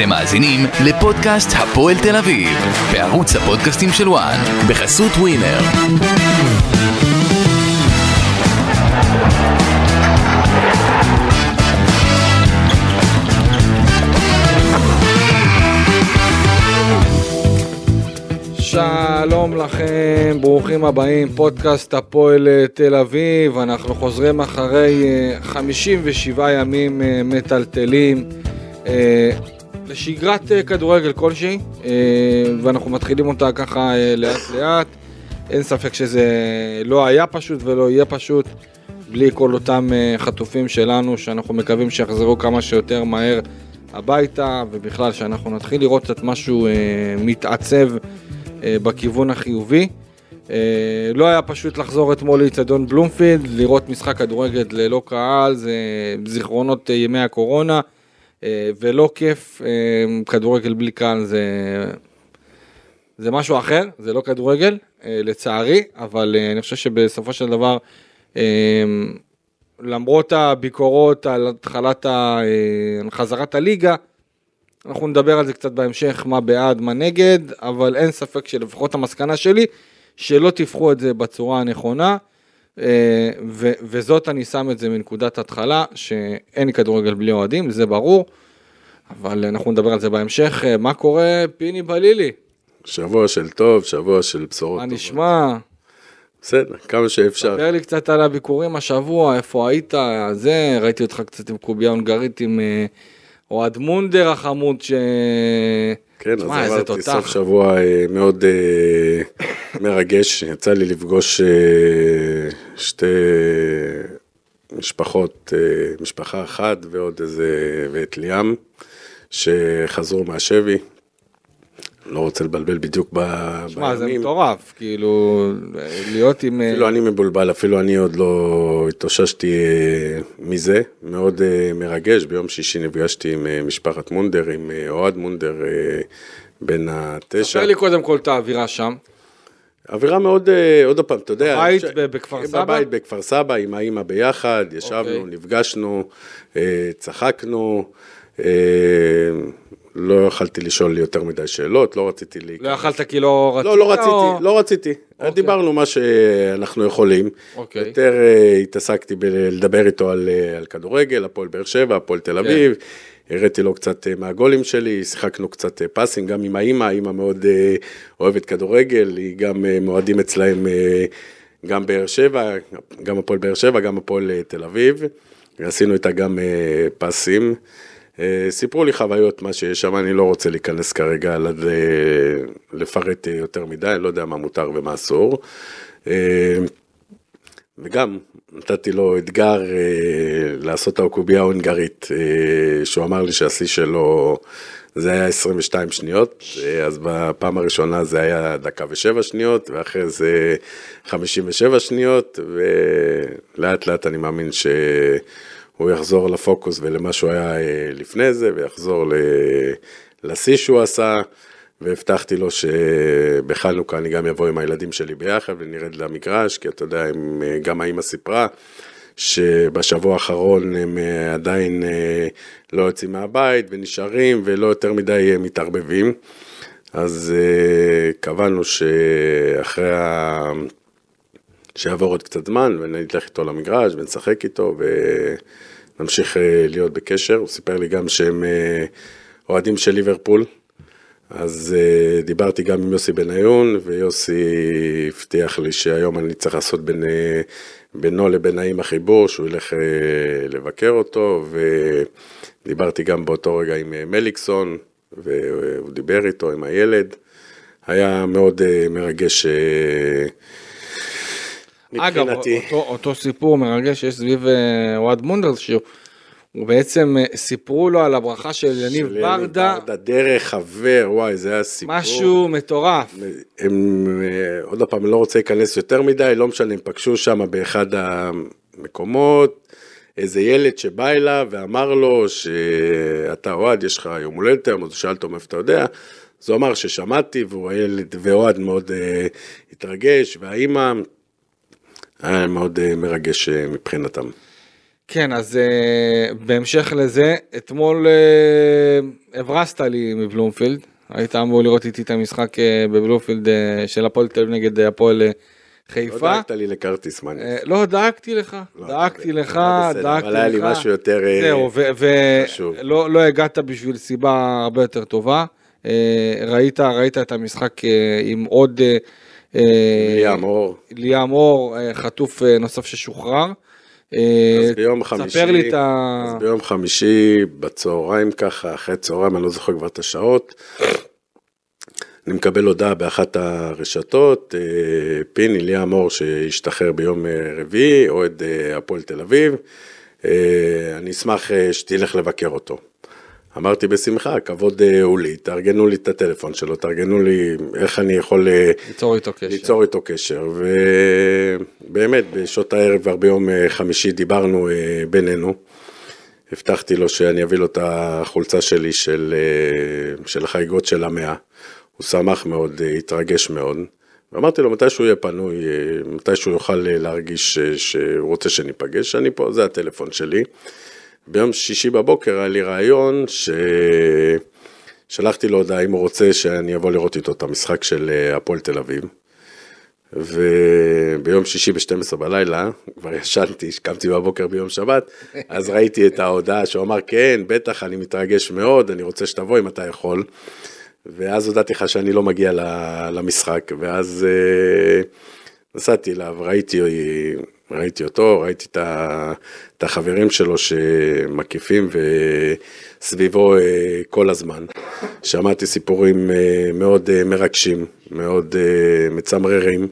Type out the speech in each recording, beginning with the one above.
אתם מאזינים לפודקאסט הפועל תל אביב, בערוץ הפודקאסטים של וואן, בחסות ווינר. שלום לכם, ברוכים הבאים, פודקאסט הפועל אה, תל אביב, אנחנו חוזרים אחרי אה, 57 ימים אה, מטלטלים אה, לשגרת אה, כדורגל כלשהי, אה, ואנחנו מתחילים אותה ככה אה, לאט לאט, אין ספק שזה לא היה פשוט ולא יהיה פשוט, בלי כל אותם חטופים שלנו, שאנחנו מקווים שיחזרו כמה שיותר מהר הביתה, ובכלל שאנחנו נתחיל לראות קצת משהו מתעצב. בכיוון החיובי. אה, לא היה פשוט לחזור אתמול לאיצטדיון בלומפילד, לראות משחק כדורגל ללא קהל, זה זיכרונות אה, ימי הקורונה, ולא כיף, אה, כדורגל בלי קהל זה, זה משהו אחר, זה לא כדורגל, אה, לצערי, אבל אה, אני חושב שבסופו של דבר, אה, למרות הביקורות על התחלת אה, חזרת הליגה, אנחנו נדבר על זה קצת בהמשך, מה בעד, מה נגד, אבל אין ספק שלפחות המסקנה שלי, שלא תפחו את זה בצורה הנכונה, אה, ו- וזאת אני שם את זה מנקודת התחלה, שאין כדורגל בלי אוהדים, זה ברור, אבל אנחנו נדבר על זה בהמשך. אה, מה קורה, פיני בלילי? שבוע של טוב, שבוע של בשורות מה טובות. נשמע? בסדר, כמה שאפשר. ספר לי קצת על הביקורים השבוע, איפה היית, זה, ראיתי אותך קצת עם קובייה הונגרית עם אה, אוהד מונדר החמוד, ש... כן, אז עברתי. סוף שבוע אה, מאוד אה, מרגש. יצא לי לפגוש אה, שתי משפחות, משפחה אחת ועוד איזה, ואת ליאם, שחזרו מהשבי. לא רוצה לבלבל בדיוק ב- שמע, זה. מטורף, כאילו, להיות עם... אה, אפילו אני מבולבל, אפילו אני עוד לא התאוששתי אה, מזה, מאוד אה, מרגש. ביום שישי נפגשתי עם משפחת מונדר, עם אוהד מונדר בן התשע. ספר לי קודם כל את האווירה שם. אווירה מאוד, עוד פעם, אתה יודע... בבית ש- בכפר סבא? בבית בכפר סבא, עם האימא ביחד, ישבנו, אוקיי. נפגשנו, צחקנו. לא יכלתי לשאול יותר מדי שאלות, לא רציתי להיכנס. לא יכלת כי לא רצית? לא, לא רציתי, או- לא רציתי. אוקיי. דיברנו מה שאנחנו יכולים. אוקיי. יותר אה, התעסקתי בלדבר איתו על, אה, על כדורגל, הפועל באר שבע, הפועל תל אביב. הראיתי לו קצת אה, מהגולים שלי, שיחקנו קצת פסים, גם עם האימא, האימא מאוד אוהבת כדורגל, היא גם מועדים אצלהם גם באר שבע, גם הפועל באר שבע, גם הפועל תל אביב. עשינו איתה גם פסים. סיפרו לי חוויות, מה שיש שם, אני לא רוצה להיכנס כרגע אה, לפרט אה, יותר מדי, לא יודע מה מותר ומה אסור. אה, וגם נתתי לו אתגר אה, לעשות את הקובייה ההונגרית, אה, שהוא אמר לי שהשיא שלו זה היה 22 שניות, אה, אז בפעם הראשונה זה היה דקה ושבע שניות, ואחרי זה 57 שניות, ולאט לאט אני מאמין שהוא יחזור לפוקוס ולמה שהוא היה אה, לפני זה, ויחזור לשיא שהוא עשה. והבטחתי לו שבחנוכה אני גם אבוא עם הילדים שלי ביחד ונרד למגרש, כי אתה יודע, הם, גם האמא סיפרה שבשבוע האחרון הם אה, עדיין אה, לא יוצאים מהבית ונשארים ולא יותר מדי אה, מתערבבים. אז אה, קבענו שאחרי. שיעבור עוד קצת זמן ונלך איתו למגרש ונשחק איתו ונמשיך אה, להיות בקשר. הוא סיפר לי גם שהם אה, אוהדים של ליברפול. אז uh, דיברתי גם עם יוסי בניון, ויוסי הבטיח לי שהיום אני צריך לעשות בין, בינו לבין האם החיבור, שהוא ילך לבקר אותו, ודיברתי גם באותו רגע עם מליקסון, והוא דיבר איתו, עם הילד. היה מאוד מרגש uh, אגב, מבחינתי. אותו, אותו סיפור מרגש שיש סביב אה, אוהד מונדר, שהוא הוא בעצם אה, סיפרו לו על הברכה של יניב של ברדה, ברדה, דרך חבר, וואי, זה היה סיפור. משהו מטורף. הם, אה, עוד פעם, לא רוצה להיכנס יותר מדי, לא משנה, הם פגשו שם באחד המקומות, איזה ילד שבא אליו ואמר לו שאתה אוהד, יש לך יום הולדת היום, אז הוא שאל אותו מאיפה אתה יודע, אז הוא אמר ששמעתי, והוא הילד, ואוהד מאוד אה, התרגש, והאימא, היה מאוד אה, מרגש אה, מבחינתם. כן, אז uh, בהמשך לזה, אתמול uh, הברסת לי מבלומפילד, היית אמור לראות איתי את המשחק uh, בבלומפילד uh, של הפועל תל אביב נגד הפועל uh, חיפה. לא דאגת לי לכרטיס מניאס. Uh, לא, דאגתי לך, לא, דאגתי לך, בסדר, דאגתי לך. אבל היה לי משהו יותר... זהו, חשוב. ולא לא הגעת בשביל סיבה הרבה יותר טובה. אה, ראית, ראית את המשחק אה, עם עוד... אה, ליאם אור. ליאם אור, אה, חטוף אה, נוסף ששוחרר. אה, אז ביום חמישי, ספר לי את ה... אז ביום חמישי בצהריים ככה, אחרי צהריים, אני לא זוכר כבר את השעות, אני מקבל הודעה באחת הרשתות, אה, פיני ליאם אור שהשתחרר ביום אה, רביעי, אוהד אה, הפועל תל אביב, אה, אני אשמח אה, שתלך לבקר אותו. אמרתי בשמחה, הכבוד אה, הוא לי, תארגנו לי את הטלפון שלו, תארגנו לי איך אני יכול אה, ליצור איתו קשר. ליצור איתו קשר, ובאמת בשעות הערב כבר ביום אה, חמישי דיברנו בינינו. הבטחתי לו שאני אביא לו את החולצה שלי של, של החגיגות של המאה. הוא שמח מאוד, התרגש מאוד. ואמרתי לו, מתי שהוא יהיה פנוי, מתי שהוא יוכל להרגיש שהוא רוצה שניפגש, אני פה, זה הטלפון שלי. ביום שישי בבוקר היה לי רעיון ששלחתי לו הודעה אם הוא רוצה שאני אבוא לראות איתו את המשחק של אה, הפועל תל אביב. וביום שישי ב-12 בלילה, כבר ישנתי, קמתי בבוקר ביום שבת, אז ראיתי את ההודעה שהוא אמר, כן, בטח, אני מתרגש מאוד, אני רוצה שתבוא אם אתה יכול. ואז הודעתי לך שאני לא מגיע למשחק, ואז אה, נסעתי אליו, ראיתי, ראיתי אותו, ראיתי את, את החברים שלו שמקיפים וסביבו אה, כל הזמן. שמעתי סיפורים אה, מאוד אה, מרגשים, מאוד מצמררים,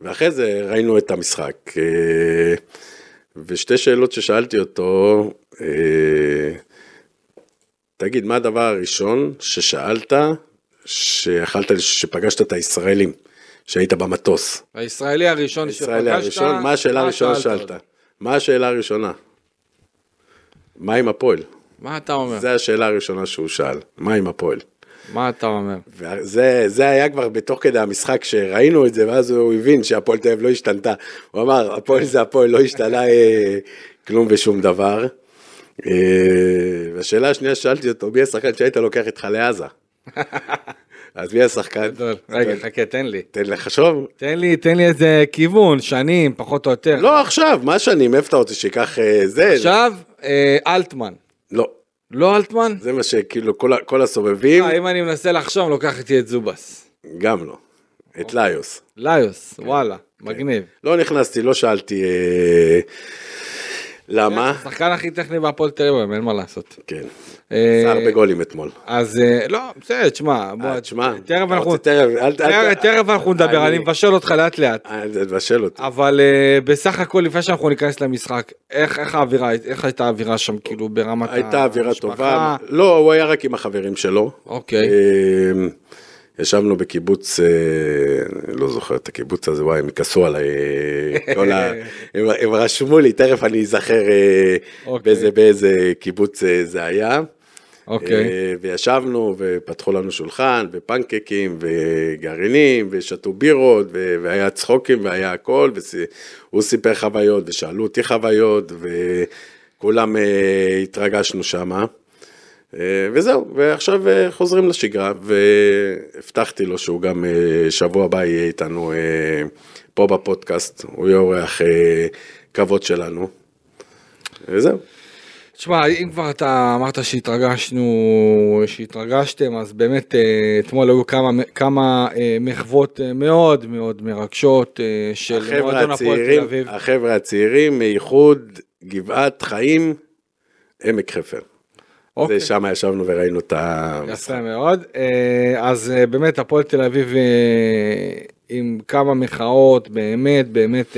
ואחרי זה ראינו את המשחק. ושתי שאלות ששאלתי אותו, תגיד, מה הדבר הראשון ששאלת, שיכלת, שפגשת את הישראלים, שהיית במטוס? הישראלי הראשון הישראלי שפגשת, הראשון, מה השאלה הראשונה שאלת? מה השאלה הראשונה? מה עם הפועל? מה אתה אומר? זו השאלה הראשונה שהוא שאל, מה עם הפועל? מה אתה אומר? וזה זה היה כבר בתוך כדי המשחק שראינו את זה, ואז הוא הבין שהפועל תל אביב לא השתנתה. הוא אמר, הפועל זה הפועל, לא השתנה אה, כלום ושום דבר. אה, והשאלה השנייה ששאלתי אותו, מי השחקן שהיית לוקח איתך לעזה? אז מי השחקן? רגע, חכה, תן לי. תן לחשוב. תן לי, תן לי איזה כיוון, שנים, פחות או יותר. לא עכשיו, מה שנים, איפה אתה רוצה שייקח אה, זה? עכשיו, אה, אלטמן. לא, לא אלטמן? זה מה שכאילו כל כל הסובבים, אה, אם אני מנסה לחשוב, לוקח איתי את זובס. גם לא. את ליוס. ליוס, וואלה, מגניב. לא נכנסתי, לא שאלתי למה. השחקן הכי טכני בהפועל תל אביב, אין מה לעשות. כן. אה, עשה הרבה גולים אתמול. אז אה, לא, בסדר, תשמע, בוא, אה, תשמע, תכף אנחנו, תכף, אנחנו נדבר, אני מבשל אותך לאט לאט. תבשל אותי. אבל בסך הכל לפני שאנחנו ניכנס למשחק, איך האווירה, איך הייתה האווירה שם כאילו ברמת הייתה אווירה המשפחה? טובה. לא, הוא היה רק עם החברים שלו. אוקיי. ישבנו בקיבוץ, אה, לא זוכר את הקיבוץ הזה, וואי, הם יכעסו עליי, אה, כל ה... הם, הם רשמו לי, תכף אני אזכר אה, אוקיי. באיזה, באיזה קיבוץ זה היה. אוקיי. אה, וישבנו ופתחו לנו שולחן ופנקקים וגרעינים ושתו בירות ו- והיה צחוקים והיה הכל והוא סיפר חוויות ושאלו אותי חוויות וכולם התרגשנו שמה. אה, וזהו, ועכשיו אה, חוזרים לשגרה, והבטחתי לו שהוא גם אה, שבוע הבא יהיה איתנו פה בפודקאסט, הוא יהיה אורח כבוד שלנו. וזהו. תשמע, אם כבר אתה אמרת שהתרגשנו, שהתרגשתם, אז באמת אתמול היו כמה, כמה מחוות מאוד מאוד מרגשות של מועדון הפועל תל אביב. החבר'ה הצעירים מאיחוד גבעת חיים, עמק חפר. אוקיי. זה שם ישבנו וראינו את המשחק. יפה מאוד. אה, אז אה, באמת הפועל תל אביב אה, עם כמה מחאות באמת באמת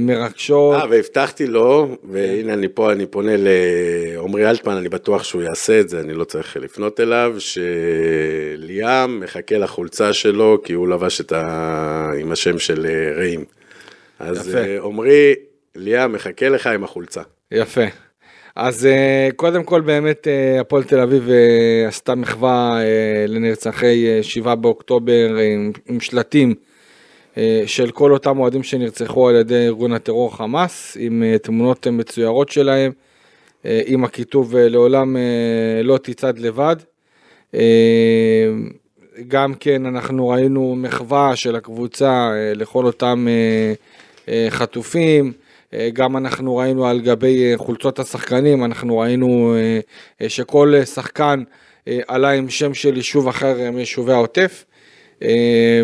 מרגשות. אה, והבטחתי לו, והנה אני פה, אני פונה לעמרי אלטמן, אני בטוח שהוא יעשה את זה, אני לא צריך לפנות אליו, שליאם מחכה לחולצה שלו, כי הוא לבש את ה... עם השם של רעים. אז עמרי, ליאם מחכה לך עם החולצה. יפה. אז אה, קודם כל באמת אה, הפועל תל אביב אה, עשתה מחווה לנרצחי אה, 7 באוקטובר עם, עם שלטים של כל אותם אוהדים שנרצחו על ידי ארגון הטרור חמאס, עם תמונות מצוירות שלהם, עם הכיתוב לעולם לא תצעד לבד. גם כן אנחנו ראינו מחווה של הקבוצה לכל אותם חטופים, גם אנחנו ראינו על גבי אה, חולצות השחקנים, אנחנו ראינו אה, אה, שכל אה, שחקן אה, עלה עם שם של יישוב אחר אה, מיישובי העוטף. אה,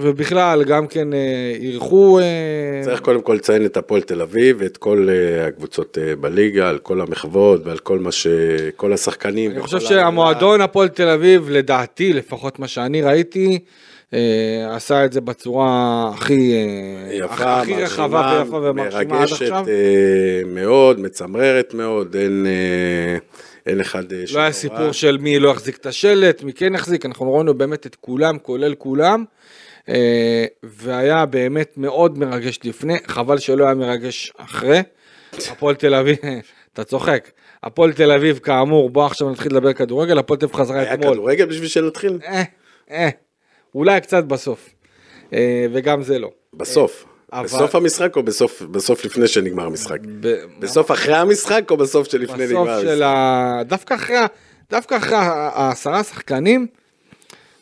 ובכלל גם כן אה, אירחו, אה, צריך קודם כל לציין את הפועל תל אביב ואת כל אה, הקבוצות אה, בליגה, על כל המחוות ועל כל מה ש... כל השחקנים. אני חושב. שהמועדון הפועל תל אביב, לדעתי, לפחות מה שאני ראיתי, אה, עשה את זה בצורה הכי, אה, יפה, הכי רחבה ויפה ומרשימה עד מרגשת עכשיו. אה, מאוד, מצמררת מאוד, אין, אה, אין אחד אה, לא היה שנורא. סיפור של מי לא יחזיק את השלט, מי כן יחזיק, אנחנו ראינו באמת את כולם, כולל כולם, אה, והיה באמת מאוד מרגש לפני, חבל שלא היה מרגש אחרי. הפועל תל אביב, אתה צוחק, הפועל תל אביב כאמור, בוא עכשיו נתחיל לדבר כדורגל, הפועל תל אביב חזרה היה אתמול. כדורגל בשביל שנתחיל? אה, אה, אולי קצת בסוף, אה, וגם זה לא. בסוף. אבל- בסוף המשחק או בסוף, בסוף לפני שנגמר המשחק? ב- בסוף אחרי המשחק או בסוף שלפני בסוף נגמר של המשחק? ה... דווקא אחרי, דווקא אחרי העשרה שחקנים,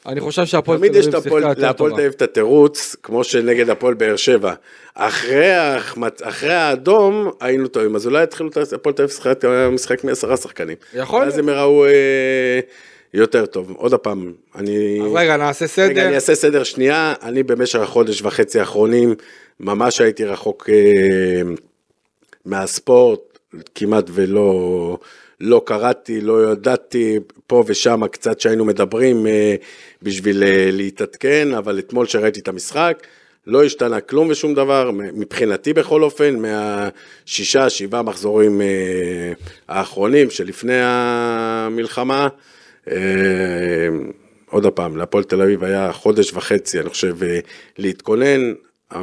אני חושב שהפועל תל תמיד יש שיחקה להפועל. תל אביב את התירוץ, כמו שנגד הפועל באר שבע. אחרי ההחמצ- אחרי האדום היינו טועים, אז אולי התחילו את הפועל תל אביב לשחק משחק מעשרה שחקנים. יכול להיות. הם יראו אה, יותר טוב. עוד פעם, אני... אז רגע, נעשה רגע, סדר. אני אעשה סדר שנייה. אני במשך החודש וחצי האחרונים, ממש הייתי רחוק אה, מהספורט, כמעט ולא לא קראתי, לא ידעתי, פה ושם קצת שהיינו מדברים אה, בשביל אה, להתעדכן, אבל אתמול שראיתי את המשחק, לא השתנה כלום ושום דבר, מבחינתי בכל אופן, מהשישה, שבעה מחזורים אה, האחרונים שלפני המלחמה. אה, עוד פעם, להפועל תל אביב היה חודש וחצי, אני חושב, אה, להתכונן. אה,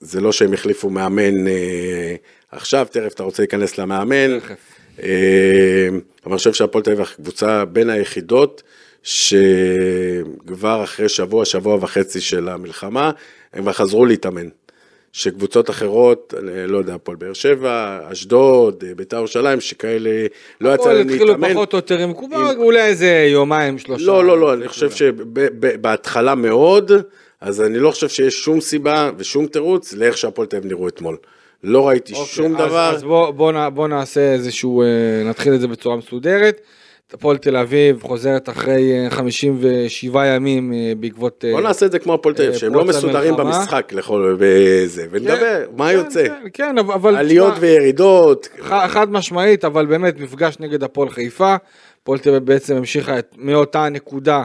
זה לא שהם החליפו מאמן אה, עכשיו, תכף אתה רוצה להיכנס למאמן. אה, אבל אני חושב שהפועל תל אביב הקבוצה בין היחידות, שכבר אחרי שבוע, שבוע וחצי של המלחמה, הם כבר חזרו להתאמן. שקבוצות אחרות, אני לא יודע, הפועל באר שבע, אשדוד, אה, בית"ר ירושלים, שכאלה, לא יצא הפועל להם התחילו להתאמן. פחות או יותר עם קובה, אולי איזה יומיים, שלושה. לא, לא, לא, אני חושב שבהתחלה מאוד, אז אני לא חושב שיש שום סיבה ושום תירוץ לאיך שהפועל תל אביב נראו אתמול. לא ראיתי אוקיי, שום אז- דבר. אז בוא- בוא נע- בוא נעשה איזשהו, אה, נתחיל את זה בצורה מסודרת. הפועל תל אביב חוזרת אחרי אה, 57 ימים אה, בעקבות... אה, בוא נעשה את זה כמו הפועל תל אביב, אה, שהם לא מסודרים המלחמה. במשחק לכל בזה, ונדבר, מה כן, יוצא. כן, כן, אבל-. עליות תשמע, וירידות, ח- חד משמעית, אבל באמת מפגש נגד הפועל חיפה. הפועל תל אביב בעצם המשיכה את, מאותה נקודה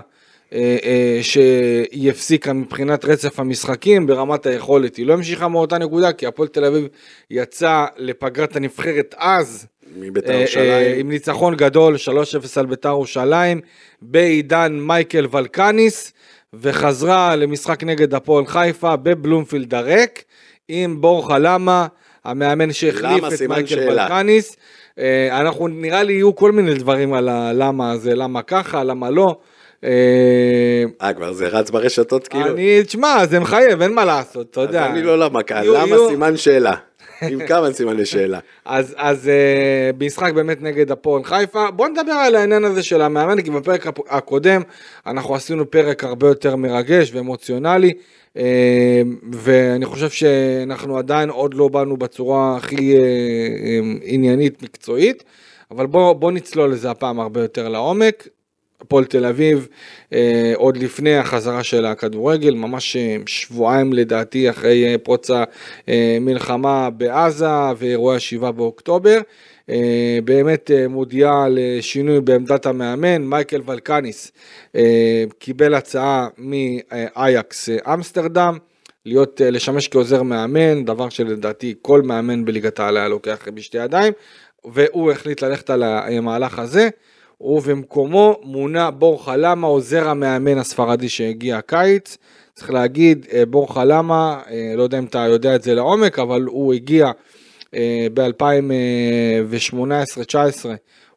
אה, אה, שהיא הפסיקה מבחינת רצף המשחקים, ברמת היכולת היא לא המשיכה מאותה נקודה, כי הפועל תל אביב יצא לפגרת הנבחרת אז. מבית"ר אה, אה, ירושלים. עם ניצחון גדול 3-0 על בית"ר ירושלים בעידן מייקל ולקניס וחזרה למשחק נגד הפועל חיפה בבלומפילד הריק עם בורחה למה המאמן שהחליף? את מייקל. ולקניס. אה, אנחנו נראה לי יהיו כל מיני דברים על הלמה הזה למה ככה למה לא. אה, אה, כבר זה רץ ברשתות כאילו. אני תשמע זה מחייב אין מה לעשות אתה אז יודע. אני לא למה למה סימן שאלה? עם כמה סימני שאלה. אז, אז אה, משחק באמת נגד הפועל חיפה. בוא נדבר על העניין הזה של המאמן, כי בפרק הקודם אנחנו עשינו פרק הרבה יותר מרגש ואמוציונלי, אה, ואני חושב שאנחנו עדיין עוד לא באנו בצורה הכי אה, עניינית מקצועית, אבל בוא, בוא נצלול לזה הפעם הרבה יותר לעומק. הפועל תל אביב, אה, עוד לפני החזרה של הכדורגל, ממש אה, שבועיים לדעתי אחרי אה, פרוץ המלחמה בעזה ואירועי השבעה באוקטובר, אה, באמת אה, מודיעה לשינוי בעמדת המאמן, מייקל ולקניס אה, קיבל הצעה מאייקס אמסטרדם. להיות, אה, לשמש כעוזר מאמן, דבר שלדעתי כל מאמן בליגת העל היה לוקח בשתי ידיים, והוא החליט ללכת על המהלך הזה. ובמקומו מונה בורחה למה עוזר המאמן הספרדי שהגיע הקיץ. צריך להגיד, אה, בורחה למה, אה, לא יודע אם אתה יודע את זה לעומק, אבל הוא הגיע ב-2018-2019,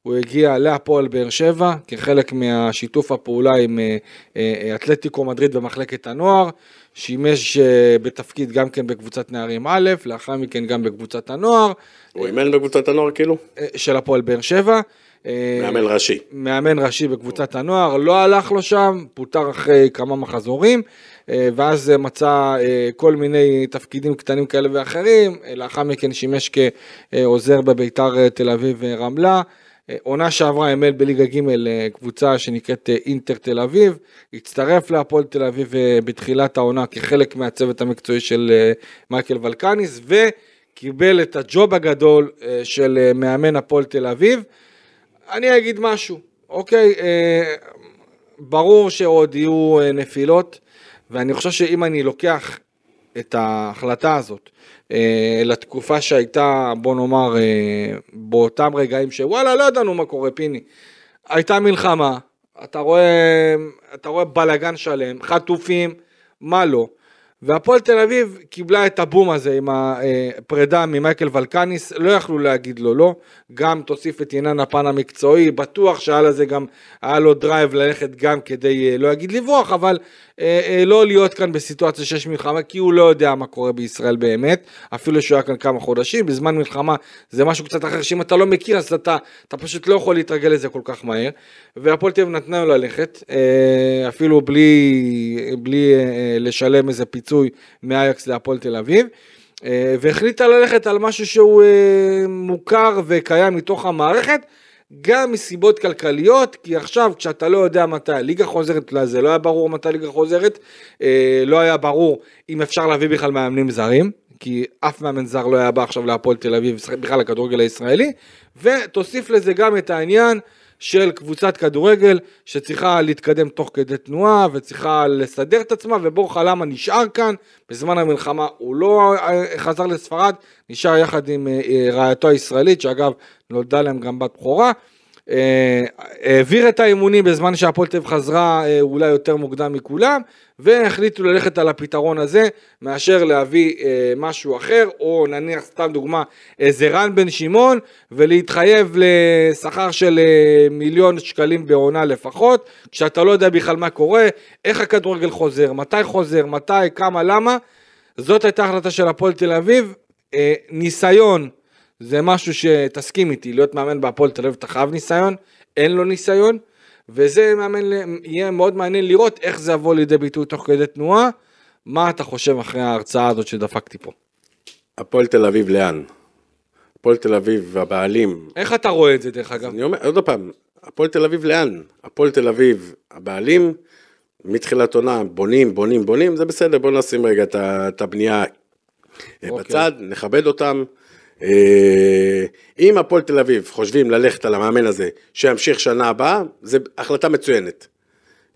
הוא הגיע להפועל באר שבע כחלק מהשיתוף הפעולה עם אה, אה, אתלטיקו מדריד במחלקת הנוער, שימש אה, בתפקיד גם כן בקבוצת נערים א', לאחר מכן גם בקבוצת הנוער הוא אימן בקבוצת הנוער כאילו? אה, של הפועל באר שבע. אה, מאמן ראשי. מאמן ראשי בקבוצת הנוער, לא הלך לו שם, פוטר אחרי כמה מחזורים, אה, ואז מצא אה, כל מיני תפקידים קטנים כאלה ואחרים, לאחר מכן שימש כעוזר בביתר תל אביב ורמלה. אה, עונה שעברה אימן בליגה ג' קבוצה שנקראת אינטר תל אביב, הצטרף להפועל תל אביב בתחילת העונה כחלק מהצוות המקצועי של מייקל ולקניס, וקיבל את הג'וב הגדול של מאמן הפועל תל אביב. אני אגיד משהו, אוקיי, אה, ברור שעוד יהיו אה, נפילות, ואני חושב שאם אני לוקח את ההחלטה הזאת אה, לתקופה שהייתה, בוא נאמר, אה, באותם רגעים שוואלה, לא ידענו מה קורה, פיני. הייתה מלחמה, אתה רואה, אתה רואה בלאגן שלם, חטופים, מה לא. והפועל תל אביב קיבלה את הבום הזה עם הפרידה ממייקל ולקניס, לא יכלו להגיד לו לא, גם תוסיף את עניין הפן המקצועי, בטוח שהיה לזה גם, היה לו drive ללכת גם כדי, אה, לא אגיד לברוח, אבל לא להיות כאן בסיטואציה שיש מלחמה, כי הוא לא יודע מה קורה בישראל באמת, אפילו שהוא היה כאן כמה חודשים, בזמן מלחמה זה משהו קצת אחר, שאם אתה לא מכיר אז אתה, אתה פשוט לא יכול להתרגל לזה כל כך מהר, והפועל תל אביב נתנה לו ללכת, אה, אפילו בלי, בלי אה, לשלם איזה פיצוי מאייאקס להפועל תל אביב. אה, והחליטה ללכת על משהו שהוא אה, מוכר וקיים מתוך המערכת, גם מסיבות כלכליות, כי עכשיו כשאתה לא יודע מתי הליגה חוזרת, זה לא היה ברור מתי הליגה חוזרת, אה, לא היה ברור אם אפשר להביא בכלל מאמנים זרים, כי אף מאמן זר לא היה בא עכשיו להפועל תל אביב, בכלל לכדורגל הישראלי, ותוסיף לזה גם את העניין של קבוצת כדורגל שצריכה להתקדם תוך כדי תנועה וצריכה לסדר את עצמה ובור חלמה נשאר כאן. בזמן המלחמה הוא לא חזר לספרד נשאר יחד עם אה, אה, רעייתו הישראלית שאגב נולדה להם גם בת בכורה העביר את האימונים בזמן שהפועל תל אביב חזרה אה, אולי יותר מוקדם מכולם והחליטו ללכת על הפתרון הזה מאשר להביא אה, משהו אחר או נניח סתם דוגמה איזה רן בן שמעון ולהתחייב לשכר של אה, מיליון שקלים בעונה לפחות כשאתה לא יודע בכלל מה קורה איך הכדורגל חוזר מתי חוזר מתי כמה למה. זאת הייתה החלטה של הפועל תל אביב אה, ניסיון זה משהו שתסכים איתי, להיות מאמן בהפועל תל אביב אתה חייב ניסיון, אין לו ניסיון, וזה מאמן, יהיה מאוד מעניין לראות איך זה יבוא לידי ביטוי תוך כדי תנועה. מה אתה חושב אחרי ההרצאה הזאת שדפקתי פה? הפועל תל אביב לאן? הפועל תל אביב והבעלים, איך אתה רואה את זה דרך אגב? אני אומר, עוד פעם, הפועל תל אביב לאן? הפועל תל אביב, הבעלים, מתחילת עונה, בונים, בונים, בונים, זה בסדר, בוא נשים רגע את הבנייה אה, אוקיי. בצד, נכבד אותם. אה, אם הפועל תל אביב חושבים ללכת על המאמן הזה, שימשיך שנה הבאה, זו החלטה מצוינת.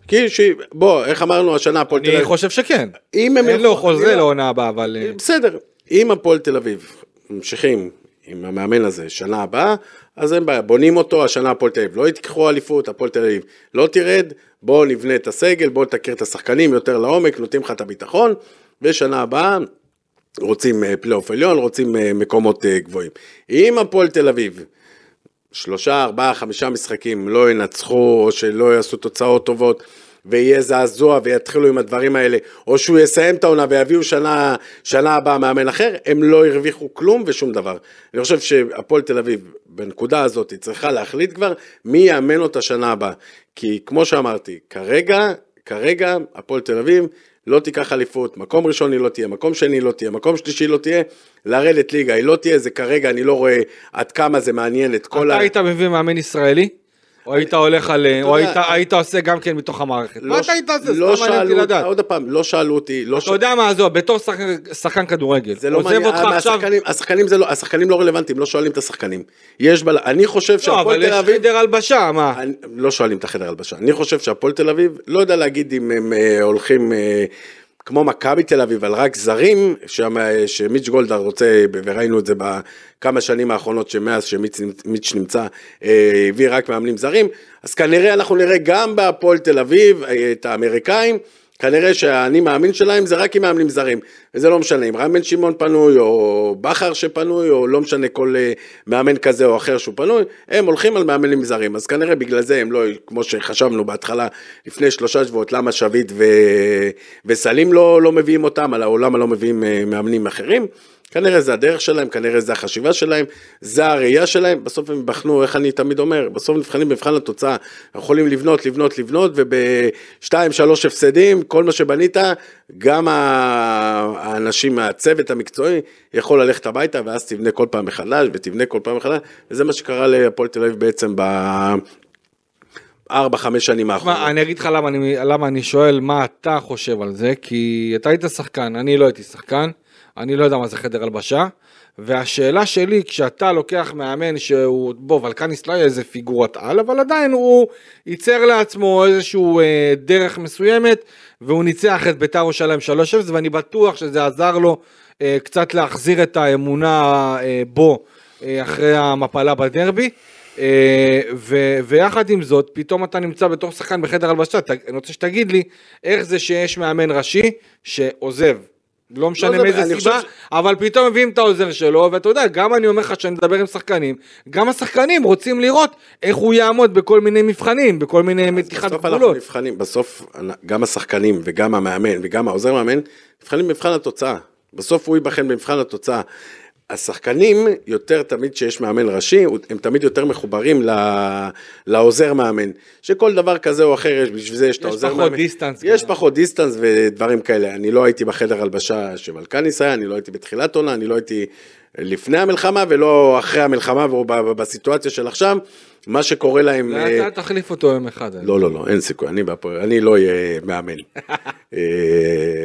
כי, ש... בוא, איך אמרנו השנה הפועל תל אני אביב, חושב שכן. אם הם אין לו חוזה אני לא- לעונה הבאה, אבל... אה, בסדר, אם הפועל תל אביב ממשיכים עם המאמן הזה שנה הבאה, אז אין בעיה, בונים אותו, השנה הפועל תל אביב לא יתקחו אליפות, הפועל תל אביב לא תרד, בואו נבנה את הסגל, בואו תכיר את השחקנים יותר לעומק, נותנים לך את הביטחון, ושנה הבאה רוצים אה, פלייאוף עליון, רוצים אה, מקומות אה, גבוהים. אם הפועל תל אביב שלושה, ארבעה, חמישה משחקים לא ינצחו, או שלא יעשו תוצאות טובות, ויהיה זעזוע ויתחילו עם הדברים האלה, או שהוא יסיים את העונה ויביאו שנה, שנה הבאה מאמן אחר, הם לא הרוויחו כלום ושום דבר. אני חושב שהפועל תל אביב, בנקודה הזאת, היא צריכה להחליט כבר מי יאמן אותה שנה הבאה. כי כמו שאמרתי, כרגע, כרגע, הפועל תל אביב, לא תיקח אליפות, מקום ראשון היא לא תהיה, מקום שני לא תהיה, מקום שלישי לא תהיה, לרדת ליגה היא לא תהיה, זה כרגע, אני לא רואה עד כמה זה מעניין את כל אתה היית מביא מאמן ישראלי? או היית הולך על... או היית- עושה גם כן מתוך המערכת? מה אתה היית עושה? לא אותי שאלו, לדעת. עוד פעם, לא שאלו אותי, לא אתה יודע מה, עזוב, בתור שחקן- כדורגל, זה לא מעניין. השחקנים, זה לא, השחקנים לא רלוונטיים, לא שואלים את השחקנים. יש בל... אני חושב לא, שהפועל אבל תל יש אביב, חדר הלבשה, מה? לא שואלים את החדר הלבשה, אני חושב שהפועל תל אביב, לא יודע להגיד אם הם אה, הולכים אה, כמו מכבי תל אביב, על רק זרים, שם, אה, שמיץ' גולדהר רוצה, וראינו את זה בכמה שנים האחרונות, שמאז שמיץ' נמצא, אה, הביא רק מאמנים זרים, אז כנראה אנחנו נראה גם בהפועל תל אביב אה, את האמריקאים, כנראה שהאני מאמין שלהם זה רק עם מאמנים זרים, וזה לא משנה אם רן בן שמעון פנוי, או בכר שפנוי, או לא משנה כל אה, מאמן כזה או אחר שהוא פנוי, הם הולכים על מאמנים זרים, אז כנראה בגלל זה הם לא, כמו שחשבנו בהתחלה, לפני שלושה שבועות, למה שביט ו... וסלים לא, לא מביאים אותם, העולם לא מביאים אה, מאמנים אחרים. כנראה זה הדרך שלהם, כנראה זה החשיבה שלהם, זה הראייה שלהם, בסוף הם בחנו, איך אני תמיד אומר, בסוף נבחנים במבחן התוצאה, יכולים לבנות, לבנות, לבנות, ובשתיים, שלוש הפסדים, כל מה שבנית, גם האנשים מהצוות המקצועי יכול ללכת הביתה, ואז תבנה כל פעם מחדש, ותבנה כל פעם מחדש, וזה מה שקרה להפועל תל אביב בעצם ב... ארבע, חמש שנים האחרונות. אני אגיד לך למה אני, למה אני שואל מה אתה חושב על זה, כי אתה היית שחקן, אני לא הייתי שחקן. אני לא יודע מה זה חדר הלבשה. והשאלה שלי, כשאתה לוקח מאמן שהוא, בוא, ולקניס לא יהיה איזה פיגורת על, אבל עדיין הוא ייצר לעצמו איזשהו אה, דרך מסוימת, והוא ניצח את בית"ר ירושלים 3-0, ואני בטוח שזה עזר לו אה, קצת להחזיר את האמונה אה, בו אה, אחרי המפלה בדרבי. אה, ו- ויחד עם זאת, פתאום אתה נמצא בתור שחקן בחדר הלבשה, אני רוצה שתגיד לי איך זה שיש מאמן ראשי שעוזב לא משנה לא מאיזה סיבה, ש... אבל פתאום מביאים את העוזר שלו, ואתה יודע, גם אני אומר לך שאני מדבר עם שחקנים, גם השחקנים רוצים לראות איך הוא יעמוד בכל מיני מבחנים, בכל מיני מתיחת גבולות. בסוף אנחנו נבחנים, בסוף גם השחקנים וגם המאמן וגם העוזר מאמן, נבחנים במבחן התוצאה. בסוף הוא ייבחן במבחן התוצאה. השחקנים, יותר תמיד שיש מאמן ראשי, הם תמיד יותר מחוברים לעוזר מאמן. שכל דבר כזה או אחר, יש בשביל זה יש את העוזר מאמן. יש פחות distance. יש פחות distance ודברים כאלה. אני לא הייתי בחדר הלבשה שמלכניס היה, אני לא הייתי בתחילת עונה, אני לא הייתי לפני המלחמה ולא אחרי המלחמה, והוא בסיטואציה של עכשיו. מה שקורה להם... אתה אה, תחליף אותו יום אחד. לא, לא, לא, אין סיכוי, אני בהפועל, אני לא אהיה מאמן. אה,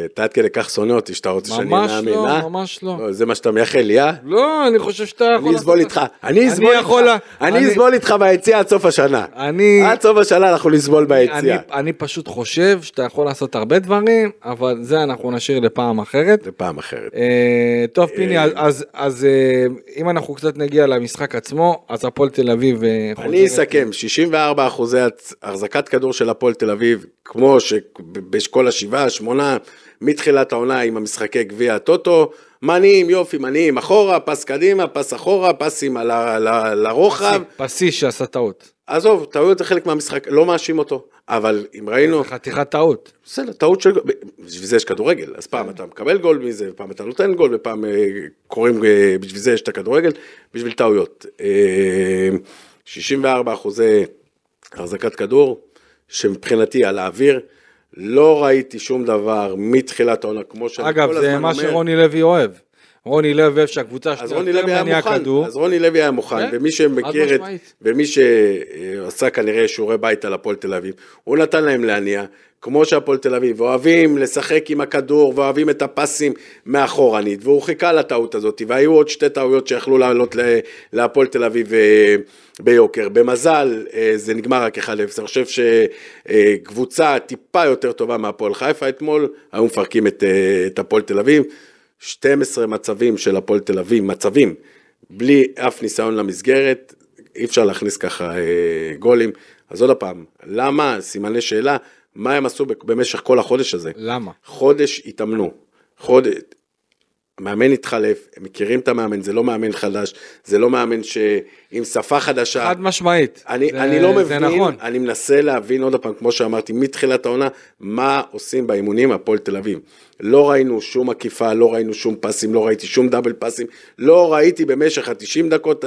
אתה עד כדי כך שונא אותי שאתה רוצה שאני אהיה מאמן, ממש לא, ממש לא. לא. זה מה שאתה מייחל לי, אה? לא, אני חושב שאתה יכול... אני אסבול איתך, אני אסבול איתך, אני אסבול איתך ביציאה עד סוף השנה. אני... עד סוף השנה אנחנו נסבול ביציאה. אני פשוט חושב שאתה יכול לעשות הרבה דברים, אבל זה אנחנו נשאיר לפעם אחרת. לפעם אחרת. אה, טוב, פיני, אז אם אנחנו קצת נגיע למשחק עצמו, אז הפועל תל אביב... אני אסכם, 64 אחוזי החזקת כדור של הפועל תל אביב, כמו שבאשכול השבעה, שמונה, מתחילת העונה עם המשחקי גביע הטוטו, מניעים, יופי, מניעים אחורה, פס קדימה, פס אחורה, פסים על לרוחב. פסי שעשה טעות. עזוב, טעויות זה חלק מהמשחק, לא מאשים אותו, אבל אם ראינו... חתיכת טעות. בסדר, טעות של... בשביל זה יש כדורגל, אז פעם אתה מקבל גול מזה, ופעם אתה נותן גול, ופעם אה, קוראים, אה, בשביל זה יש את הכדורגל, בשביל טעויות. אה, 64 אחוזי החזקת כדור, שמבחינתי על האוויר, לא ראיתי שום דבר מתחילת העונה, כמו שאני כל הזמן אומר. אגב, זה מה שרוני לוי אוהב. רוני לוי אוהב שהקבוצה שלו יותר מניע כדור. אז רוני לוי היה מוכן, כן? ומי שמכיר את, ומי שעשה כנראה שיעורי בית על הפועל תל אביב, הוא נתן להם להניע, כמו שהפועל תל אביב, אוהבים לשחק עם הכדור ואוהבים את הפסים מאחורנית, והוא חיכה לטעות הזאת, והיו עוד שתי טעויות שיכלו לעלות להפועל תל אביב אה, ביוקר. במזל אה, זה נגמר רק 1-0, אני חושב שקבוצה טיפה יותר טובה מהפועל חיפה אתמול, היו מפרקים את, אה, את הפועל תל אביב. 12 מצבים של הפועל תל אביב, מצבים, בלי אף ניסיון למסגרת, אי אפשר להכניס ככה אה, גולים. אז עוד פעם, למה? סימני שאלה, מה הם עשו במשך כל החודש הזה? למה? חודש התאמנו. חודש, המאמן התחלף, הם מכירים את המאמן, זה לא מאמן חדש, זה לא מאמן שעם שפה חדשה. חד משמעית. אני, זה, אני לא מבין, נכון. אני מנסה להבין עוד פעם, כמו שאמרתי, מתחילת העונה, מה עושים באימונים הפועל תל אביב. לא ראינו שום עקיפה, לא ראינו שום פסים, לא ראיתי שום דאבל פסים, לא ראיתי במשך ה-90 דקות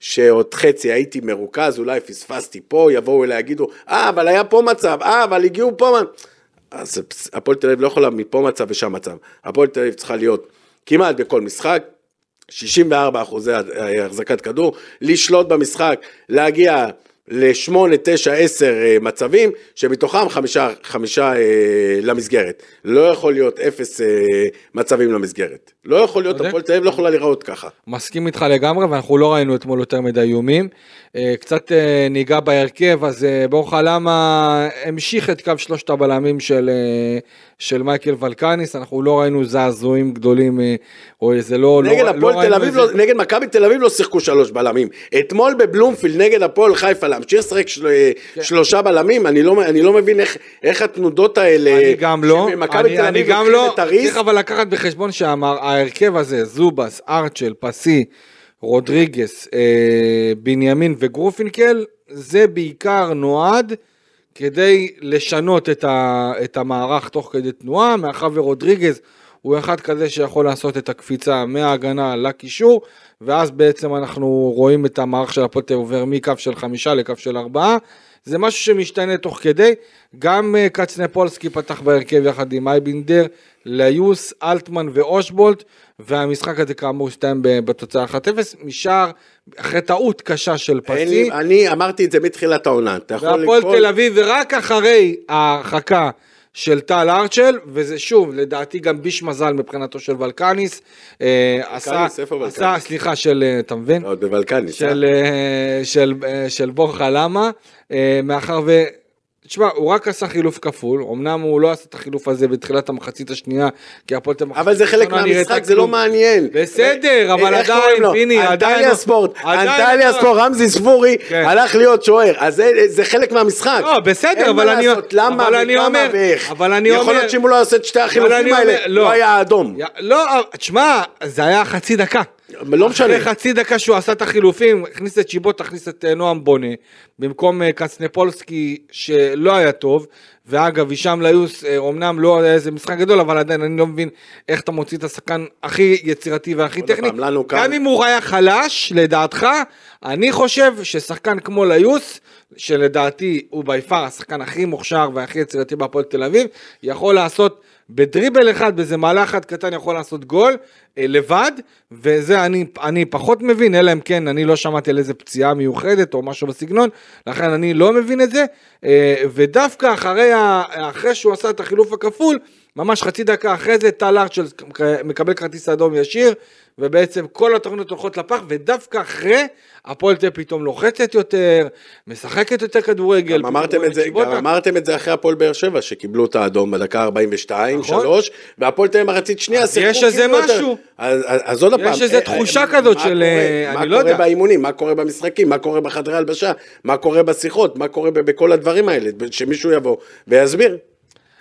שעוד חצי הייתי מרוכז, אולי פספסתי פה, יבואו אליי, יגידו, אה, אבל היה פה מצב, אה, אבל הגיעו פה... אז הפועל תל אביב לא יכולה מפה מצב ושם מצב. הפועל תל אביב צריכה להיות כמעט בכל משחק, 64 אחוזי החזקת כדור, לשלוט במשחק, להגיע ל-8, 9, 10 מצבים, שמתוכם חמישה, חמישה אה, למסגרת. לא יכול להיות אפס אה, מצבים למסגרת. לא יכול להיות, הפועל תל אביב לא יכולה להיראות ככה. מסכים איתך לגמרי, ואנחנו לא ראינו אתמול יותר מדי איומים. אה, קצת אה, ניגע בהרכב, אז אה, ברוך למה המשיך את קו שלושת הבלמים של, של מייקל ולקניס, אנחנו לא ראינו זעזועים גדולים, או איזה לא... נגד לא, הפועל לא תל אביב, איזה... לא, נגד מכבי תל אביב לא שיחקו שלוש בלמים. אתמול בבלומפילד נגד הפועל חיפה, להמשיך לשחק של, שלושה בלמים, אני לא, אני לא מבין איך, איך התנודות האלה, אני גם לא, אני, תל אני גם לא, צריך אבל לקחת בחשבון שההרכב הזה, זובס, ארצ'ל, פסי, רודריגס, אה, בנימין וגרופינקל, זה בעיקר נועד כדי לשנות את, ה, את המערך תוך כדי תנועה, מאחר ורודריגז הוא אחד כזה שיכול לעשות את הקפיצה מההגנה לקישור, ואז בעצם אנחנו רואים את המערך של הפועל תל אביב עובר מקו של חמישה לקו של ארבעה. זה משהו שמשתנה תוך כדי, גם uh, קצנפולסקי פתח בהרכב יחד עם אייבינדר, ליוס, אלטמן ואושבולט, והמשחק הזה כאמור הסתיים בתוצאה 1-0, משער אחרי טעות קשה של פסי, לי, אני אמרתי את זה מתחילת העונה, אתה יכול והפועל לקרוא, תל אביב, ורק אחרי ההרחקה של טל ארצ'ל, וזה שוב, לדעתי גם ביש מזל מבחינתו של ולקניס, אה, עשה, איפה עשה, ולקניס? סליחה, של, אה, אתה מבין? עוד בבלקני, של, אה, של, אה, של בורחה למה, אה, מאחר ו... תשמע, הוא רק עשה חילוף כפול, אמנם הוא לא עשה את החילוף הזה בתחילת המחצית השנייה, כי הפועל תל אביב... אבל זה חלק נראתה מהמשחק, זה לא. מעניין. בסדר, אבל עדיין? פיני, עדיין אנטליה לא- ספורט, אנטליה לא- ספורט, רמזי ספורי כן. הלך להיות שוער, אז זה- חלק מהמשחק. לא, בסדר, אין אבל מה אני- לעשות, למה אבל אני וכמה אומר- ואיך. אבל אני יכול אומר- להיות שאם הוא לא יעשה את שתי החילופים האלה, לא היה אדום. לא, תשמע, זה היה חצי דקה. לא משנה. אחרי חצי דקה שהוא עשה את החילופים, הכניס את שיבוט, הכניס את אה, נועם בונה, במקום אה, קצנפולסקי שלא היה טוב, ואגב, הישאם ליוס, אה, אמנם לא היה איזה משחק גדול, אבל עדיין אני לא מבין איך אתה מוציא את השחקן הכי יצירתי והכי טכני. לנו כאן- גם אם הוא היה חלש, לדעתך, אני חושב ששחקן כמו ליוס, שלדעתי הוא בי פאר השחקן הכי מוכשר והכי יצירתי בהפועל תל אביב, יכול לעשות בדריבל אחד, באיזה מהלך אחד קטן יכול לעשות גול אה, לבד, וזה אני, אני פחות מבין, אלא אם כן אני לא שמעתי על איזה פציעה מיוחדת או משהו בסגנון, לכן אני לא מבין את זה, אה, ודווקא אחרי, אחרי שהוא עשה את החילוף הכפול, ממש חצי דקה אחרי זה טל ארצ'ל מקבל כרטיס אדום ישיר, ובעצם כל התוכניות הולכות לפח, ודווקא אחרי הפועל תל פתאום לוחצת יותר, משחקת יותר כדורגל. גם אמרתם את זה, גם אמרתם את זה אחרי הפועל באר שבע, שקיבלו את האדום בדקה 42, נכון. 3, והפועל תל מחצית שנייה, אז שיחקו יש איזה כאילו. משהו. אז- אז אז עוד פעם, יש איזה אה, תחושה אה, כזאת מה של, קורה? אה, מה אני לא קורה יודע. באימונים, מה קורה במשחקים, מה קורה בחדרי הלבשה, מה קורה בשיחות, מה קורה בכל הדברים האלה, שמישהו יבוא ויסביר.